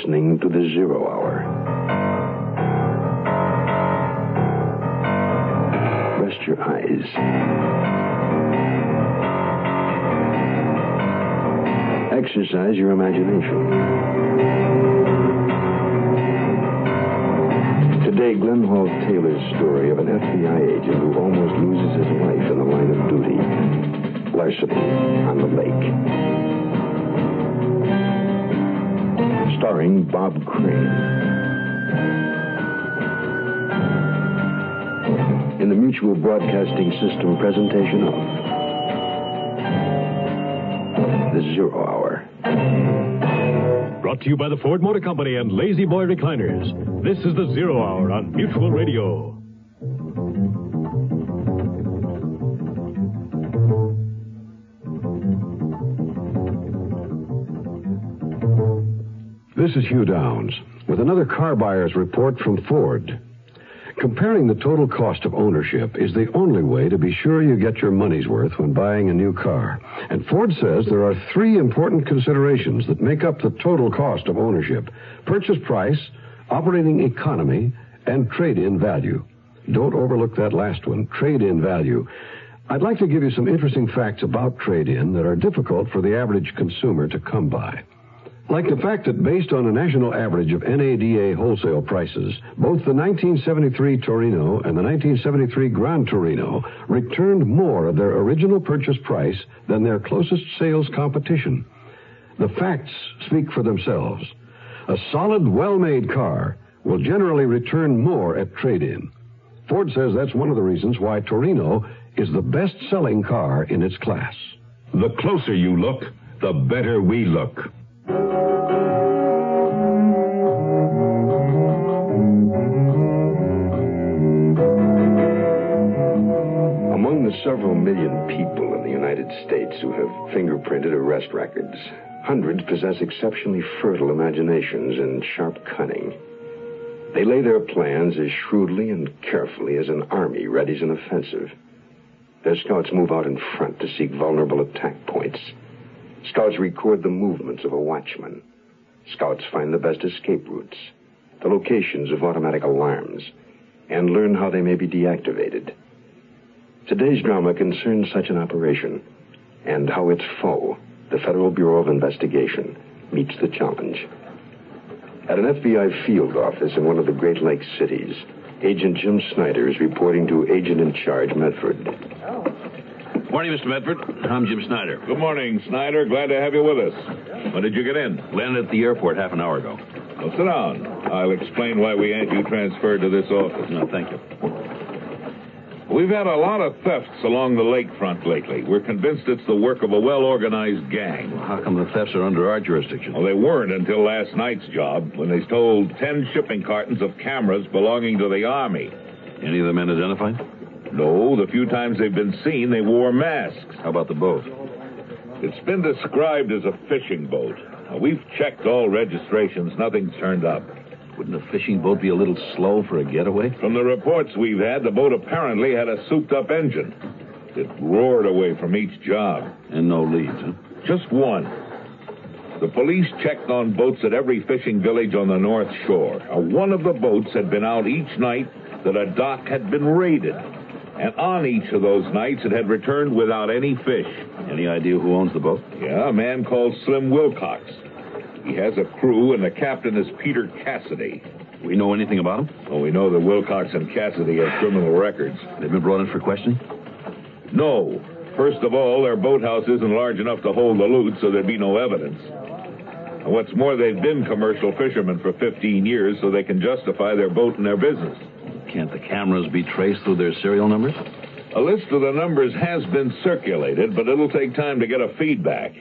listening to the Zero Hour. Rest your eyes. Exercise your imagination. Today, Glenn Hall Taylor's story of an FBI agent who almost loses his life in the line of duty. Larceny on the lake. Starring Bob Crane. In the Mutual Broadcasting System presentation of The Zero Hour. Brought to you by the Ford Motor Company and La-Z-Boy Recliners. This is the Zero Hour on Mutual Radio. This is Hugh Downs with another car buyer's report from Ford. Comparing the total cost of ownership is the only way to be sure you get your money's worth when buying a new car. And Ford says there are three important considerations that make up the total cost of ownership purchase price, operating economy, and trade in value. Don't overlook that last one trade in value. I'd like to give you some interesting facts about trade in that are difficult for the average consumer to come by. Like the fact that based on a national average of NADA wholesale prices, both the 1973 Torino and the 1973 Gran Torino returned more of their original purchase price than their closest sales competition. The facts speak for themselves. A solid, well-made car will generally return more at trade-in. Ford says that's one of the reasons why Torino is the best-selling car in its class. The closer you look, the better we look. Among the several million people in the United States who have fingerprinted arrest records, hundreds possess exceptionally fertile imaginations and sharp cunning. They lay their plans as shrewdly and carefully as an army readies an offensive. Their scouts move out in front to seek vulnerable attack points. Scouts record the movements of a watchman. Scouts find the best escape routes, the locations of automatic alarms, and learn how they may be deactivated. Today's drama concerns such an operation and how its foe, the Federal Bureau of Investigation, meets the challenge. At an FBI field office in one of the Great Lakes cities, Agent Jim Snyder is reporting to Agent in Charge Medford. Morning, Mr. Medford. I'm Jim Snyder. Good morning, Snyder. Glad to have you with us. When did you get in? Landed at the airport half an hour ago. Well, sit down. I'll explain why we had you transferred to this office. No, thank you. We've had a lot of thefts along the lakefront lately. We're convinced it's the work of a well organized gang. How come the thefts are under our jurisdiction? Well, they weren't until last night's job when they stole 10 shipping cartons of cameras belonging to the Army. Any of the men identified? No, the few times they've been seen, they wore masks. How about the boat? It's been described as a fishing boat. Now, we've checked all registrations. Nothing's turned up. Wouldn't a fishing boat be a little slow for a getaway? From the reports we've had, the boat apparently had a souped up engine. It roared away from each job. And no leads, huh? Just one. The police checked on boats at every fishing village on the North Shore. Uh, one of the boats had been out each night that a dock had been raided. And on each of those nights, it had returned without any fish. Any idea who owns the boat? Yeah, a man called Slim Wilcox. He has a crew, and the captain is Peter Cassidy. We know anything about him? Well, we know that Wilcox and Cassidy have criminal records. They've been brought in for questioning? No. First of all, their boathouse isn't large enough to hold the loot, so there'd be no evidence. And what's more, they've been commercial fishermen for 15 years, so they can justify their boat and their business. Can't the cameras be traced through their serial numbers? A list of the numbers has been circulated, but it'll take time to get a feedback.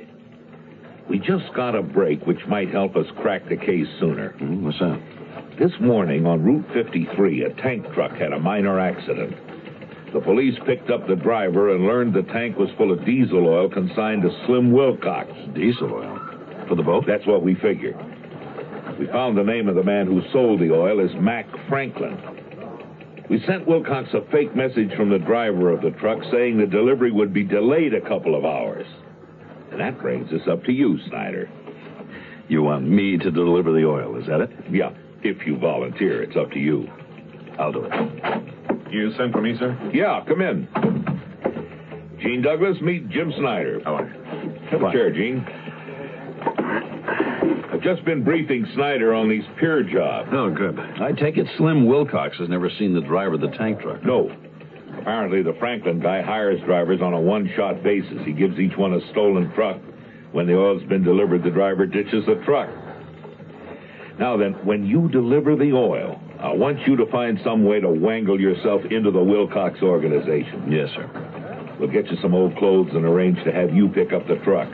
We just got a break, which might help us crack the case sooner. Hmm, what's that? This morning on Route 53, a tank truck had a minor accident. The police picked up the driver and learned the tank was full of diesel oil consigned to Slim Wilcox. Diesel oil. For the boat? That's what we figured. We found the name of the man who sold the oil is Mac Franklin. We sent Wilcox a fake message from the driver of the truck saying the delivery would be delayed a couple of hours. And that brings us up to you, Snyder. You want me to deliver the oil, is that it? Yeah, if you volunteer, it's up to you. I'll do it. You sent for me, sir? Yeah, come in. Gene Douglas, meet Jim Snyder. How are you? Have a chair, Gene. I've just been briefing Snyder on these pier jobs. Oh, good. I take it Slim Wilcox has never seen the driver of the tank truck. No. Apparently, the Franklin guy hires drivers on a one shot basis. He gives each one a stolen truck. When the oil's been delivered, the driver ditches the truck. Now then, when you deliver the oil, I want you to find some way to wangle yourself into the Wilcox organization. Yes, sir. We'll get you some old clothes and arrange to have you pick up the truck.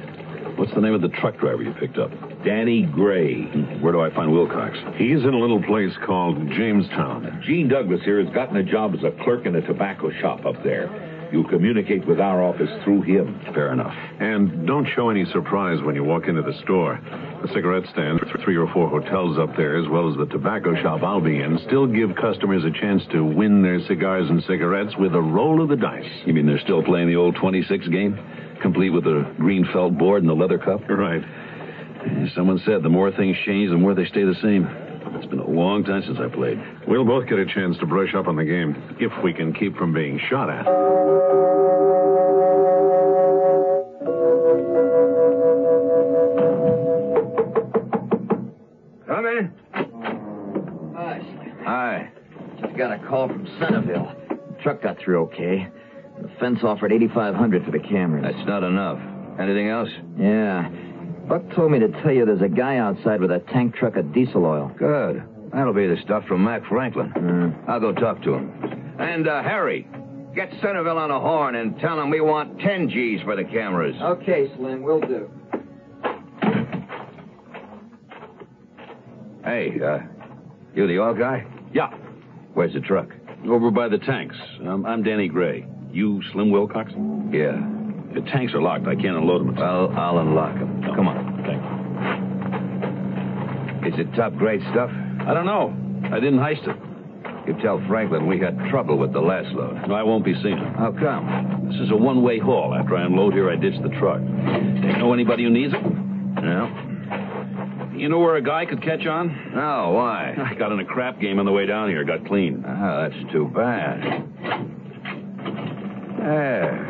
What's the name of the truck driver you picked up? Danny Gray. Where do I find Wilcox? He's in a little place called Jamestown. Gene Douglas here has gotten a job as a clerk in a tobacco shop up there. You communicate with our office through him. Fair enough. And don't show any surprise when you walk into the store. The cigarette stand, th- three or four hotels up there, as well as the tobacco shop I'll be in, still give customers a chance to win their cigars and cigarettes with a roll of the dice. You mean they're still playing the old 26 game? Complete with the green felt board and the leather cup? Right. Someone said the more things change, the more they stay the same. It's been a long time since I played. We'll both get a chance to brush up on the game, if we can keep from being shot at. Come in. Hi, Hi. Just got a call from Centerville. The truck got through okay. The fence offered 8500 for the cameras. That's not enough. Anything else? Yeah. Buck told me to tell you there's a guy outside with a tank truck of diesel oil. Good. That'll be the stuff from Mac Franklin. Hmm. I'll go talk to him. And, uh, Harry, get Centerville on a horn and tell him we want 10 G's for the cameras. Okay, Slim, we'll do. Hey, uh, you the oil guy? Yeah, Where's the truck? over by the tanks. Um, I'm Danny Gray. You Slim Wilcox? Yeah. The tanks are locked. I can't unload them. Well, I'll unlock them. No. Come on. Thank you. Is it top grade stuff? I don't know. I didn't heist it. You tell Franklin we had trouble with the last load. No, I won't be him. How come? This is a one-way haul. After I unload here, I ditch the truck. You know anybody who needs it? No. You know where a guy could catch on? No, why? I got in a crap game on the way down here. Got clean. Ah, that's too bad. There.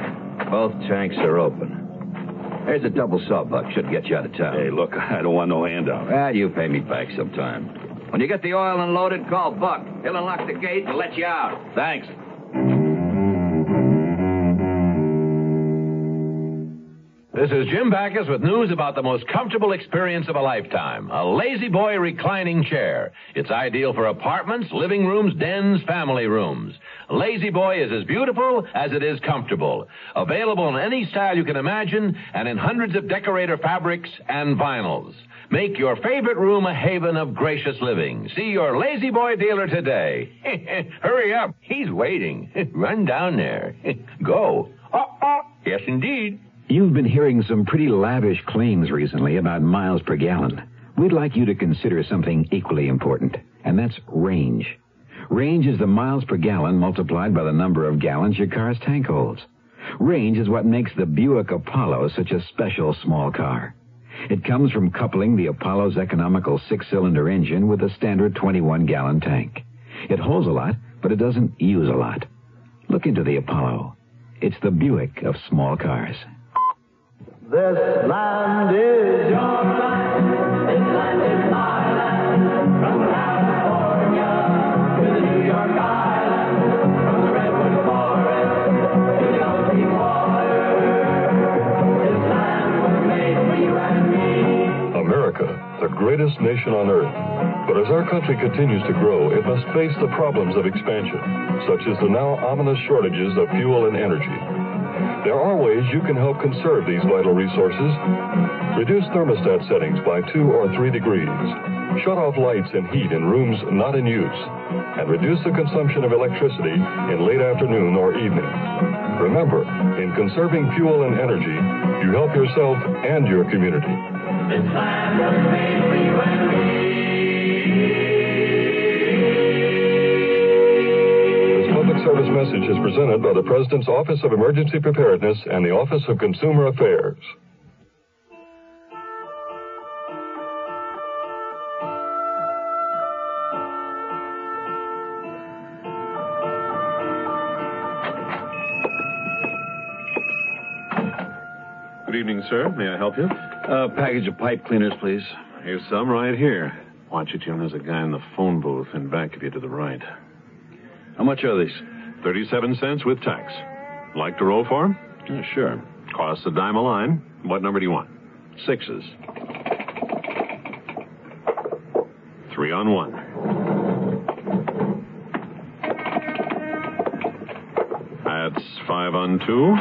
Both tanks are open. There's a double sawbuck. Should get you out of town. Hey, look, I don't want no handout. Well, you pay me back sometime. When you get the oil unloaded, call Buck. He'll unlock the gate and let you out. Thanks. This is Jim Backus with news about the most comfortable experience of a lifetime a La-Z-Boy reclining chair. It's ideal for apartments, living rooms, dens, family rooms. La-Z-Boy is as beautiful as it is comfortable. Available in any style you can imagine and in hundreds of decorator fabrics and vinyls. Make your favorite room a haven of gracious living. See your La-Z-Boy dealer today. Hurry up. He's waiting. Run down there. Go. Uh-uh. Yes, indeed. You've been hearing some pretty lavish claims recently about miles per gallon. We'd like you to consider something equally important, and that's range. Range is the miles per gallon multiplied by the number of gallons your car's tank holds. Range is what makes the Buick Apollo such a special small car. It comes from coupling the Apollo's economical six-cylinder engine with a standard 21-gallon tank. It holds a lot, but it doesn't use a lot. Look into the Apollo. It's the Buick of small cars. This land is your land. America, the greatest nation on earth. But as our country continues to grow, it must face the problems of expansion, such as the now ominous shortages of fuel and energy. There are ways you can help conserve these vital resources. Reduce thermostat settings by 2 or 3 degrees. Shut off lights and heat in rooms not in use. And reduce the consumption of electricity in late afternoon or evening. Remember, in conserving fuel and energy, you help yourself and your community. Service message is presented by the President's Office of Emergency Preparedness and the Office of Consumer Affairs. Good evening, sir. May I help you? A package of pipe cleaners, please. Here's some right here. Watch it, Jim. There's a guy in the phone booth in back of you to the right. How much are these? 37 cents with tax. Like to roll for 'em? Yeah, sure. Costs a dime a line. What number do you want? Sixes. Three on one. That's five on two.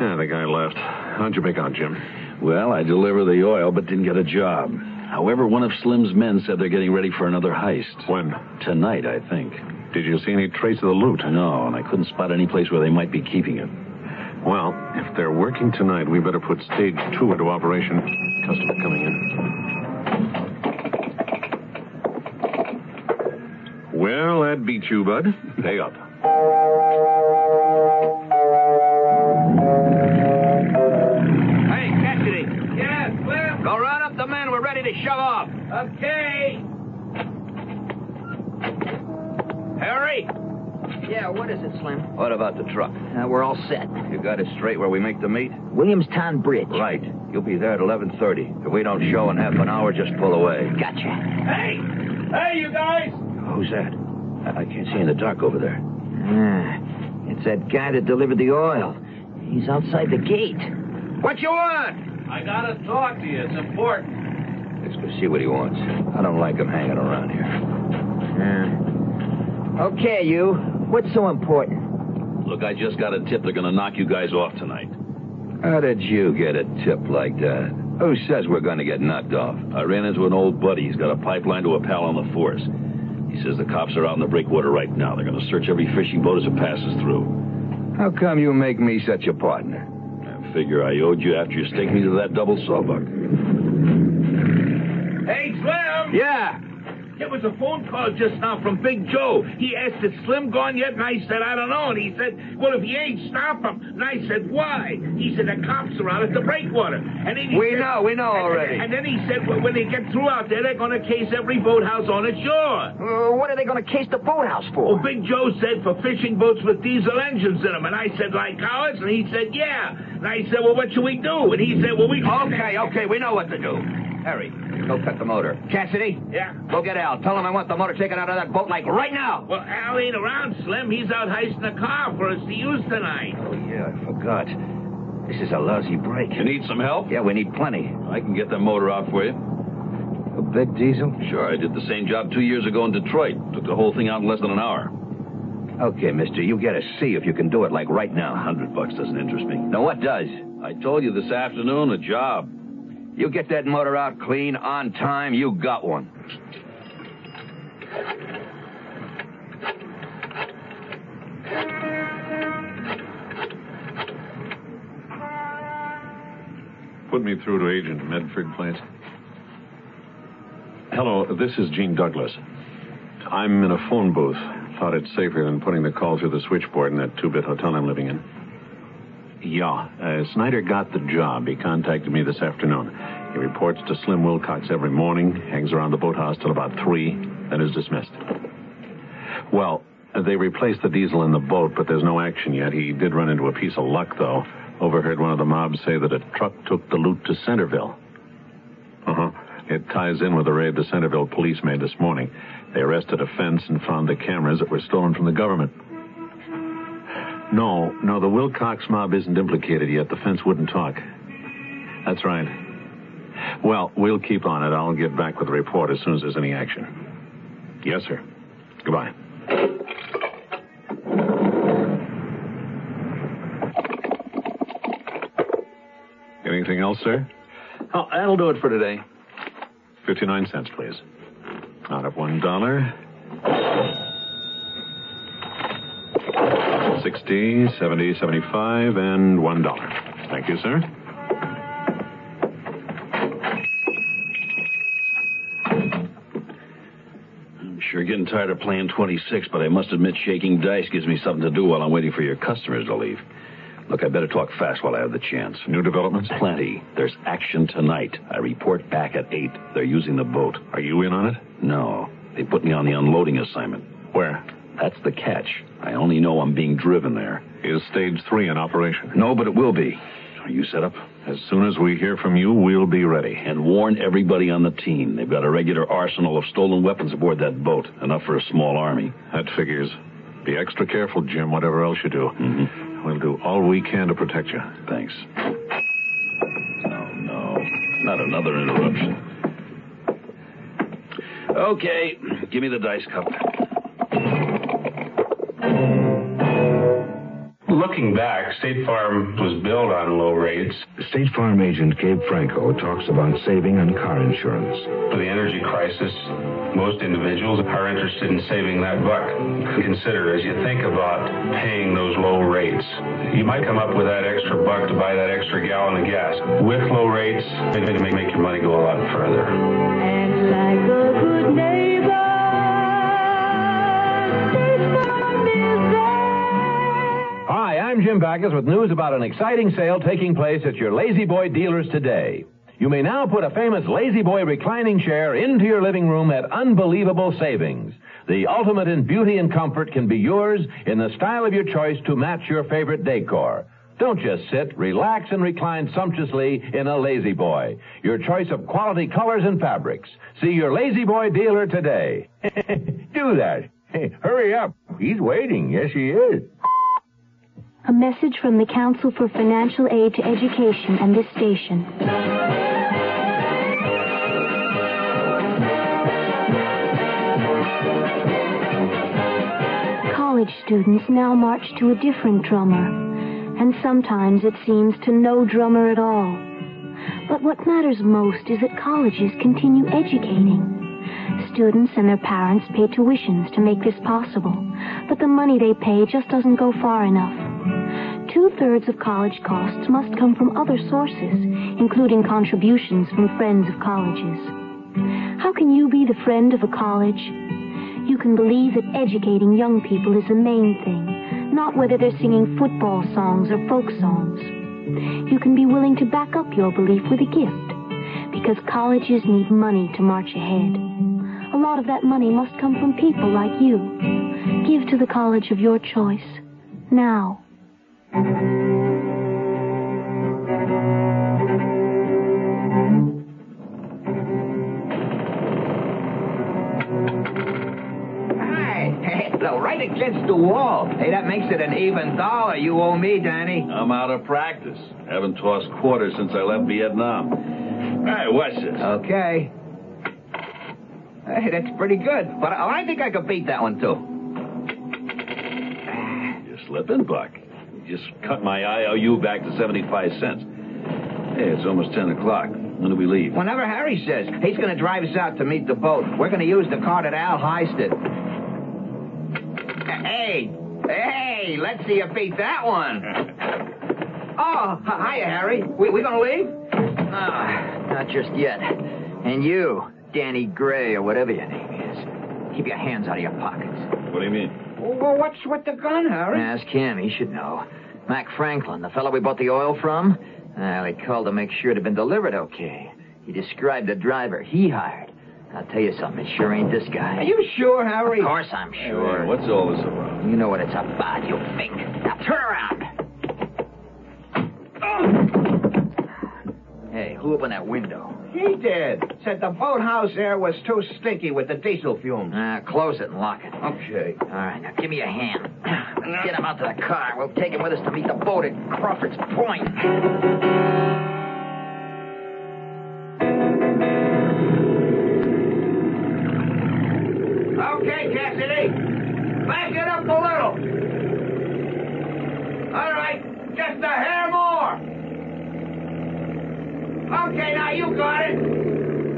Yeah, the guy left. How'd you make out, Jim? Well, I delivered the oil, but didn't get a job. However, one of Slim's men said they're getting ready for another heist. When? Tonight, I think. Did you see any trace of the loot? No, and I couldn't spot any place where they might be keeping it. Well, if they're working tonight, we better put stage two into operation. Customer coming in. Well, that beats you, bud. Pay up. Hey, Cassidy. Yes, Slim? Go round up the men. We're ready to shove off. Okay. Harry? Yeah, what is it, Slim? What about the truck? Uh, we're all set. You got it straight where we make the meet? Williamstown Bridge. Right. You'll be there at 11.30. If we don't show in half an hour, just pull away. Gotcha. Hey! Hey, you guys! Who's that? I I can't see in the dark over there. Ah, it's that guy that delivered the oil. He's outside the gate. What you want? I gotta talk to you. It's important. Let's go see what he wants. I don't like him hanging around here. Uh, okay, you. What's so important? Look, I just got a tip they're going to knock you guys off tonight. How did you get a tip like that? Who says we're going to get knocked off? I ran into an old buddy. He's got a pipeline to a pal on the force. He says the cops are out in the breakwater right now. They're going to search every fishing boat as it passes through. How come you make me such a partner? I figure I owed you after you staked me to that double sawbuck. Hey, Slim! Yeah. There was a phone call just now from Big Joe. He asked, is Slim gone yet? And I said, I don't know. And he said, well, if he ain't, stop him. And I said, why? He said, the cops are out at the breakwater. And then he We said- know, we know and- already. And, then he said, well, when they get through out there, they're going to case every boathouse on its shore. Uh, what are they going to case the boathouse for? Well, Big Joe said for fishing boats with diesel engines in them. And I said, like ours? And he said, yeah. And I said, well, what should we do? And he said, well, we... Okay, okay, we know what to do. Harry, go cut the motor. Cassidy? Yeah? Go get Al. Tell him I want the motor taken out of that boat like right now. Well, Al ain't around, Slim. He's out heisting a car for us to use tonight. Oh, yeah, I forgot. This is a lousy break. You need some help? Yeah, we need plenty. I can get that motor out for you. A big diesel? Sure, I did the same job two years ago in Detroit. Took the whole thing out in less than an hour. Okay, mister, you get a see if you can do it like right now. A hundred bucks doesn't interest me. Now, what does? I told you this afternoon, a job. You get that motor out clean, on time, you got one. Put me through to Agent Medford, please. Hello, this is Gene Douglas. I'm in a phone booth. Thought it's safer than putting the call through the switchboard in that two-bit hotel I'm living in. Yeah, uh, Snyder got the job. He contacted me this afternoon. He reports to Slim Wilcox every morning, hangs around the boathouse till about 3, then is dismissed. Well, they replaced the diesel in the boat, but there's no action yet. He did run into a piece of luck, though. Overheard one of the mobs say that a truck took the loot to Centerville. Uh huh. It ties in with the raid the Centerville police made this morning. They arrested a fence and found the cameras that were stolen from the government. No, no, the Wilcox mob isn't implicated yet. The fence wouldn't talk. That's right. Well, we'll keep on it. I'll get back with the report as soon as there's any action. Yes, sir. Goodbye. Anything else, sir? Oh, that'll do it for today. 59 cents, please. Out of one dollar. 60, 70, 75, and one dollar. Thank you, sir. I'm sure getting tired of playing 26, but I must admit shaking dice gives me something to do while I'm waiting for your customers to leave. Look, I better talk fast while I have the chance. New developments? Plenty. There's action tonight. I report back at 8. They're using the boat. Are you in on it? No. They put me on the unloading assignment. Where? That's the catch. I only know I'm being driven there. Is stage three in operation? No, but it will be. Are you set up? As soon as we hear from you, we'll be ready. And warn everybody on the team. They've got a regular arsenal of stolen weapons aboard that boat. Enough for a small army. That figures. Be extra careful, Jim, whatever else you do. Mm-hmm. We'll do all we can to protect you. Thanks. Oh, no. Not another interruption. Okay, give me the dice cup. Looking back, State Farm was built on low rates. State Farm agent Gabe Franco talks about saving on car insurance. For the energy crisis, most individuals are interested in saving that buck. Consider as you think about paying those low rates, you might come up with that extra buck to buy that extra gallon of gas. With low rates, it may make your money go a lot further. I'm Jim Backus with news about an exciting sale taking place at your La-Z-Boy dealers today. You may now put a famous La-Z-Boy reclining chair into your living room at unbelievable savings. The ultimate in beauty and comfort can be yours in the style of your choice to match your favorite decor. Don't just sit, relax, and recline sumptuously in a La-Z-Boy. Your choice of quality colors and fabrics. See your La-Z-Boy dealer today. Do that. Hey, hurry up. He's waiting. Yes, he is. A message from the Council for Financial Aid to Education and this station. College students now march to a different drummer, and sometimes it seems to no drummer at all. But what matters most is that colleges continue educating. Students and their parents pay tuitions to make this possible, but the money they pay just doesn't go far enough. Two thirds of college costs must come from other sources, including contributions from friends of colleges. How can you be the friend of a college? You can believe that educating young people is the main thing, not whether they're singing football songs or folk songs. You can be willing to back up your belief with a gift, because colleges need money to march ahead. A lot of that money must come from people like you. Give to the college of your choice. Now. Hey, no, right against the wall. Hey, that makes it an even dollar you owe me, Danny. I'm out of practice. Haven't tossed quarters since I left Vietnam. All right, watch this. Okay. Hey, that's pretty good. But I think I could beat that one, too. You're slipping, Buck. You just cut my IOU back to 75 cents. Hey, it's almost 10 o'clock. When do we leave? Whenever Harry says he's going to drive us out to meet the boat, we're going to use the car that Al heisted. Hey, hey, let's see you beat that one. oh, hi- hiya, Harry. We, we going to leave? Ah, not just yet. And you, Danny Gray, or whatever your name is, keep your hands out of your pockets. What do you mean? Well, what's with the gun, Harry? Ask him, he should know. Mac Franklin, the fellow we bought the oil from, well, he called to make sure it had been delivered okay. He described the driver he hired. I'll tell you something, it sure ain't this guy. Are you sure, Harry? Of course I'm sure. Hey, what's all this about? You know what it's about, you think. Now turn around. blew open that window. He did. Said the boathouse air was too stinky with the diesel fumes. Uh, close it and lock it. Okay. All right, now give me a hand. Get him out to the car. We'll take him with us to meet the boat at Crawford's Point. Okay, Cassidy. Back it up a little. All right.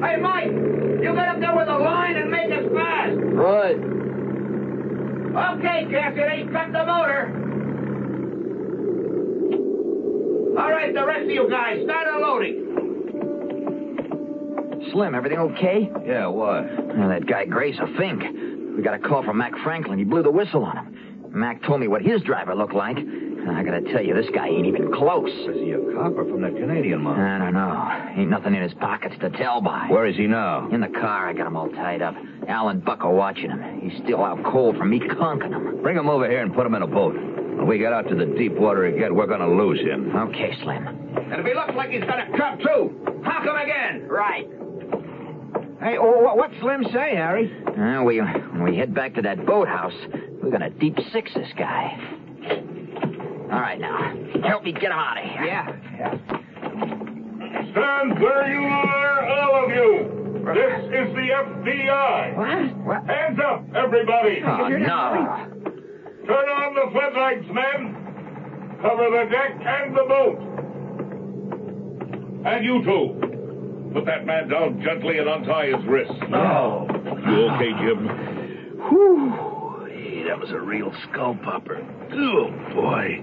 Hey, Mike, you get up there with a line and make us fast. Right. Okay, Cassidy, cut the motor. All right, the rest of you guys, start unloading. Slim, everything okay? Yeah, what? Well, that guy Gray's a fink. We got a call from Mac Franklin. He blew the whistle on him. Mac told me what his driver looked like. And I gotta tell you, this guy ain't even close. Is he a cop or from that Canadian mob? I don't know. Ain't nothing in his pockets to tell by. Where is he now? In the car, I got him all tied up. Al and Buck are watching him. He's still out cold from me conking him. Bring him over here and put him in a boat. When we get out to the deep water again, we're gonna lose him. Okay, Slim. And if he looks like he's got a cup, too, honk him again. Right. Hey, oh, what, what's Slim say, Harry? Uh, we, when we head back to that boathouse, we're gonna deep six this guy. All right, now. Help me get him out of here. Yeah. Stand where you are, all of you. This is the FBI. What? What? Hands up, everybody. Oh, no. Turn on the floodlights, men. Cover the deck and the boat. And you two. Put that man down gently and untie his wrists. No. You okay, Jim? Whew. Hey, that was a real skull popper. Oh, boy.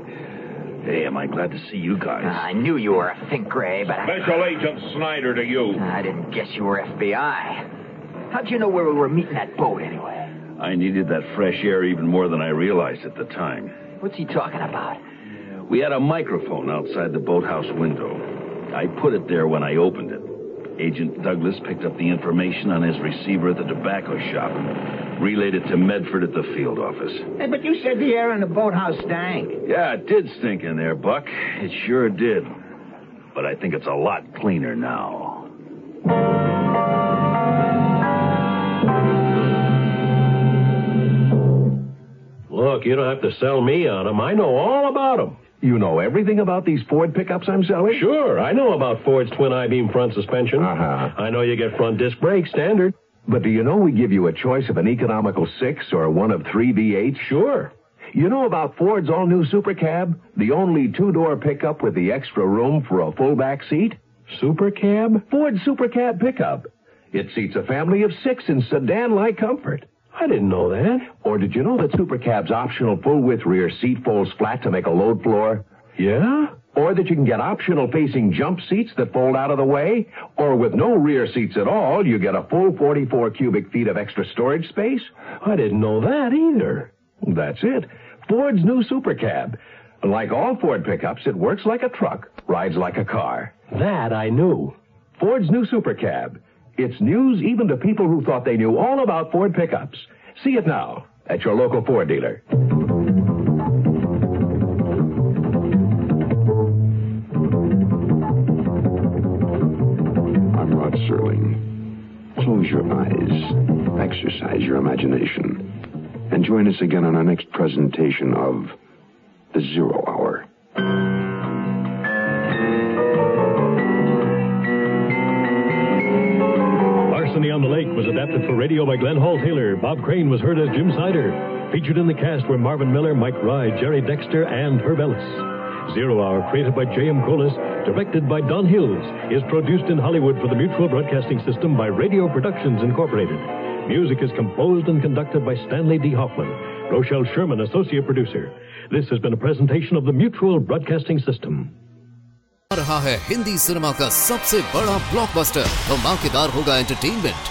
Hey, am I glad to see you guys? Ah, I knew you were a Fink Gray, but I... Special Agent Snyder to you. Ah, I didn't guess you were FBI. How'd you know where we were meeting that boat, anyway? I needed that fresh air even more than I realized at the time. What's he talking about? We had a microphone outside the boathouse window. I put it there when I opened it. Agent Douglas picked up the information on his receiver at the tobacco shop and relayed it to Medford at the field office. Hey, but you said the air in the boathouse stank. Yeah, it did stink in there, Buck. It sure did. But I think it's a lot cleaner now. Look, you don't have to sell me on them. I know all about them. You know everything about these Ford pickups I'm selling? Sure, I know about Ford's twin I-beam front suspension. Uh-huh. I know you get front disc brakes standard. But do you know we give you a choice of an economical six or one of three V8s? Sure. You know about Ford's all-new Super Cab? The only two-door pickup with the extra room for a full back seat? Super Cab? Ford Super Cab pickup. It seats a family of six in sedan-like comfort. I didn't know that. Or did you know that Super Cab's optional full-width rear seat folds flat to make a load floor? Yeah? Or that you can get optional facing jump seats that fold out of the way? Or with no rear seats at all, you get a full 44 cubic feet of extra storage space? I didn't know that either. That's it. Ford's new Super Cab. Like all Ford pickups, it works like a truck, rides like a car. That I knew. Ford's new Super Cab. It's news even to people who thought they knew all about Ford pickups. See it now at your local Ford dealer. I'm Rod Serling. Close your eyes, exercise your imagination, and join us again on our next presentation of The Zero Hour. Larceny on the Lake was adapted for radio by Glenn Hall Taylor. Bob Crane was heard as Jim Snyder. Featured in the cast were Marvin Miller, Mike Rye, Jerry Dexter, and Herb Ellis. Zero Hour, created by J.M. Colas, directed by Don Hills, is produced in Hollywood for the Mutual Broadcasting System by Radio Productions Incorporated. Music is composed and conducted by Stanley D. Hoffman. Rochelle Sherman, associate producer. This has been a presentation of the Mutual Broadcasting System. रहा है Hindi cinema का सबसे बड़ा blockbuster धमाकेदार होगा entertainment